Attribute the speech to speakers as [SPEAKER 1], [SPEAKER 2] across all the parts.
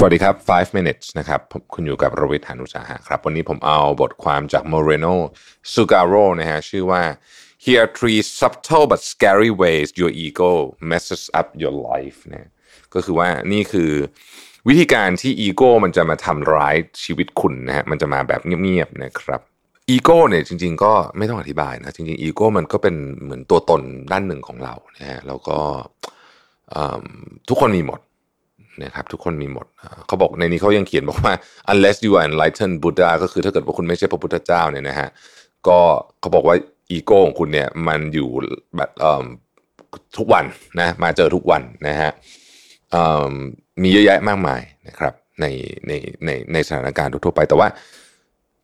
[SPEAKER 1] สวัสดีครับ 5 minutes นะครับ คุณอยู่กับรวิทยานุสาหะครับ วันนี้ผมเอาบทความจาก Moreno Sugaro นะฮะ ชื่อว่า Here are three subtle but scary ways your ego messes up your life นะก็คือว่านี่คือวิธีการที่อีโก้มันจะมาทำร้ายชีวิตคุณนะฮะ มันจะมาแบบเงียบๆนะครับอีโก้เนี่ยจริง ๆ ก็ไม่ต้องอธิบายนะจริงๆอีโก้มันก็เป็นเหมือนตัวตนด้านหนึ่งของเรานะฮะแล้วก็ทุกคนมีหมด นะครับทุกคนมีหมด เขาบอกในนี้เขายังเขียนบอกว่า unless you are enlightened Buddha ก็คือถ้าเกิดว่าคุณไม่ใช่พระพุทธเจ้าเนี่ยนะฮะก็เขาบอกว่าอีโก้ของคุณเนี่ยมันอยู่แบบทุกวันนะมาเจอทุกวันนะฮะมีเยอะแยะมากมายนะครับในในในในสถานการณ์ทั่วไป แต่ว่า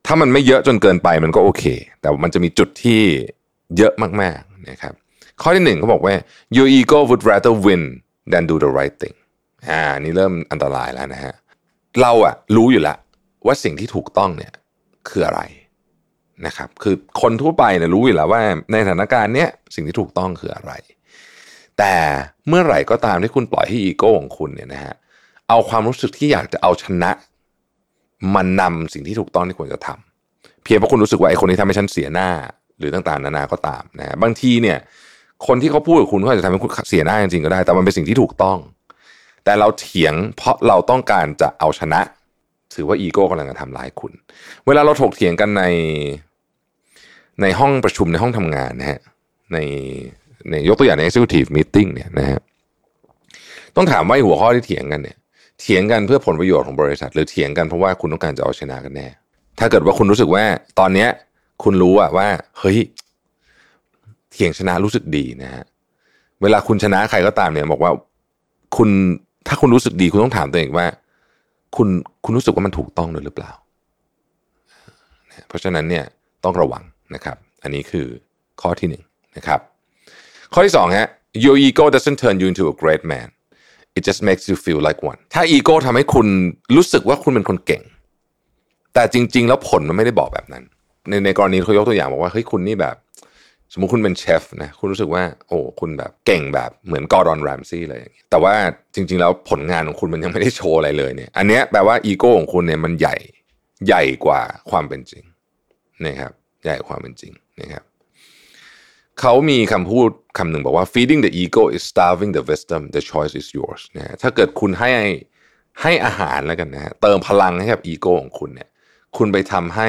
[SPEAKER 1] ถ้ามันไม่เยอะจนเกินไปมันก็โอเค แต่มันจะมีจุดที่เยอะมากๆนะครับข้อที่หนึ่งเขาบอกว่า your ego would rather win than do the right thing อ่านี่เริ่มอันตรายแล้วนะฮะเราอะรู้อยู่แล้วว่าสิ่งที่ถูกต้องเนี่ยคืออะไรนะครับคือคนทั่วไปเนี่ยรู้อยู่แล้วว่าในสถานการณ์เนี้ยสิ่งที่ถูกต้องคืออะไร แต่เมื่อไหร่ก็ตามที่คุณปล่อยให้อีโก้ของคุณเนี่ยนะฮะเอาความรู้สึกที่อยากจะเอาชนะ มันนำสิ่งที่ถูกต้องที่ควรจะทำเพียงเพราะคุณรู้สึกว่าไอ้คนนี้ทำให้ฉันเสียหน้า หรือต่างๆนานาก็ตามนะฮะบางทีเนี่ย คนที่เขาพูดกับคุณเขาอาจจะทำให้คุณเสียหน้าจริงๆก็ได้ แต่มันเป็นสิ่งที่ถูกต้อง แต่เราเถียงเพราะเราต้องการจะเอาชนะ ถือว่าอีโก้กำลังจะทำร้ายคุณ เวลาเราถกเถียงกันในในห้องประชุมในห้องทำงานนะฮะในในยกตัวอย่างใน executive meeting เนี่ยนะฮะต้องถามว่าหัวข้อที่เถียงกันเนี่ยเถียงกันเพื่อผลประโยชน์ของบริษัท หรือเถียงกันเพราะว่าคุณต้องการจะเอาชนะกันแน่ ถ้าเกิดว่าคุณรู้สึกว่าตอนเนี้ยคุณรู้อะว่า เฮ้ย เถียงชนะรู้สึกดีนะฮะเวลาคุณชนะใครก็ตามเนี่ยบอกว่าคุณ ถ้าคุณรู้สึกดีคุณต้องถามตัวเองว่า คุณคุณรู้สึกว่ามันถูกต้องด้วยหรือเปล่า เพราะฉะนั้นเนี่ยต้องระวังนะครับ อันนี้คือข้อที่หนึ่งนะครับ ข้อที่สองฮะ your ego doesn't turn you into a great man it just makes you feel like one ถ้าอีโก้ทำให้คุณรู้สึกว่าคุณเป็นคนเก่ง แต่จริง ๆ แล้วผลมันไม่ได้บอกแบบนั้น ในในกรณีเขายกตัวอย่างบอกว่าเฮ้ยคุณนี่แบบ สมมติคุณเป็นเชฟนะคุณรู้สึกว่าโอ้คุณแบบเก่งแบบเหมือน Gordon Ramsay เลยแต่ว่าจริง ๆ แล้วผลงานของคุณมันยังไม่ได้โชว์อะไรเลยเนี่ย อันเนี้ยแปลว่าอีโก้ของคุณเนี่ยมันใหญ่ใหญ่กว่าความเป็นจริงนะครับใหญ่กว่าความเป็นจริงนะครับเขามีคำพูดคำหนึ่งบอกว่า feeding the ego is starving the wisdom the choice is yours นะฮะถ้าเกิดคุณให้ให้อาหารแล้วกันนะฮะเติมพลังให้กับอีโก้ของคุณเนี่ย คุณไปทำให้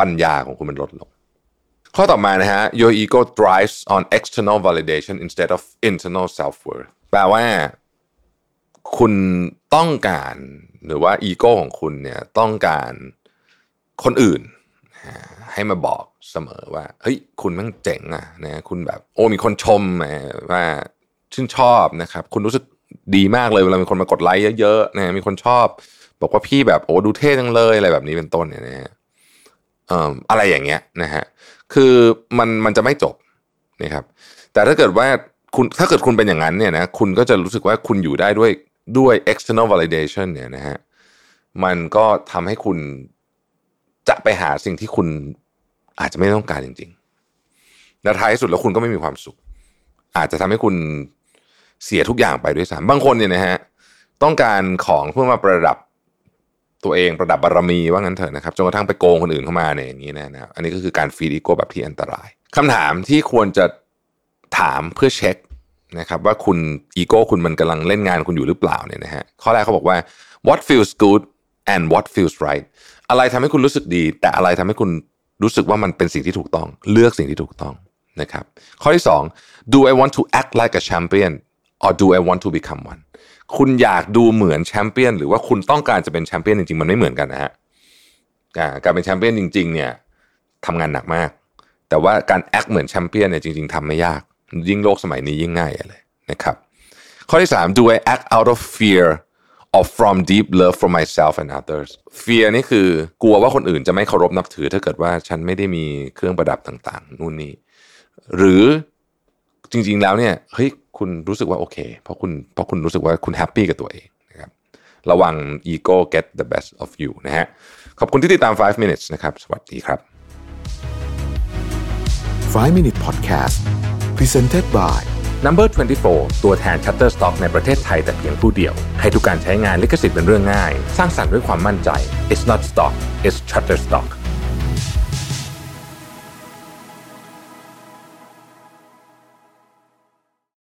[SPEAKER 1] ปัญญาของคุณมันลดลง ข้อต่อมานะฮะ your ego thrives on external validation instead of internal self worth แปลว่า คุณต้องการหรือว่าอีโก้ของคุณเนี่ยต้องการคนอื่น ให้มาบอกเสมอว่าเฮ้ยคุณม่งเจ๋งอะนะคุณแบบโอ้มีคนชมว่าชื่นชอบนะครับ คุณรู้สึกดีมากเลยเวลามีคนมากดไลค์เยอะๆนะมีคนชอบ บอกว่าพี่แบบโอ้ดูเท่จังเลยอะไรแบบนี้เป็นต้นเนี่ยนะฮะ อะไรอย่างเงี้ยนะฮะคือมันมันจะไม่จบนะครับ แต่ถ้าเกิดว่าคุณถ้าเกิดคุณเป็นอย่างนั้นเนี่ยนะคุณก็จะรู้สึกว่าคุณอยู่ได้ด้วยด้วย external validation เนี่ยนะฮะมันก็ทำให้คุณจะไปหาสิ่งที่คุณอาจจะไม่ต้องการจริงๆและท้ายสุดแล้วคุณก็ไม่มีความสุข อาจจะทำให้คุณเสียทุกอย่างไปด้วยซ้ำบางคนเนี่ยนะฮะต้องการของเพื่อมาประดับ ตัวเองประดับบารมีว่างั้นเถอะนะครับจนกระทั่งไปโกงคนอื่นเข้ามาเนี่ยอย่างนี้นะครับอันนี้ก็คือการฟีดอีโก้แบบที่อันตรายคำถามที่ควรจะถามเพื่อเช็คนะครับว่าคุณอีโก้คุณมันกำลังเล่นงานคุณอยู่หรือเปล่าเนี่ยนะฮะข้อแรกเขาบอกว่า what feels good and what feels right อะไรทำให้คุณรู้สึกดี แต่อะไรทำให้คุณรู้สึกว่ามันเป็นสิ่งที่ถูกต้อง เลือกสิ่งที่ถูกต้องนะครับข้อที่สอง do I want to act like a champion or do I want to become one คุณอยากดูเหมือนแชมเปี้ยนหรือว่าคุณต้องการจะเป็นแชมเปี้ยนจริงๆ มันไม่เหมือนกันนะฮะการเป็นแชมเปี้ยนจริง ๆ เนี่ยทำงานหนักมาก แต่ว่าการ act เหมือนแชมเปี้ยนเนี่ยจริง ๆทำไม่ยาก ยิ่งโลกสมัยนี้ยิ่งง่ายเลยนะครับข้อที่สาม do I act out of fear or from deep love for myself and others fear นี่คือกลัวว่าคนอื่นจะไม่เคารพนับถือ ถ้าเกิดว่าฉันไม่ได้มีเครื่องประดับต่างๆ นู่นนี่หรือจริง ๆ แล้วเนี่ยเฮ้ย คุณรู้สึกว่าโอเค เพราะคุณเพราะคุณรู้สึกว่าคุณแฮปปี้กับตัวเองนะครับระวัง ego get the best of you นะฮะขอบคุณที่ติดตาม 5 minutes นะครับ สวัสดีครับ
[SPEAKER 2] 5 Minute Podcast Presented by
[SPEAKER 1] Number 24 ตัวแทน Shutterstock ในประเทศไทยแต่เพียงผู้เดียว ให้ทุกการใช้งานลิขสิทธิ์เป็นเรื่องง่าย สร้างสรรค์ด้วยความมั่นใจ It's not stock it's Shutterstock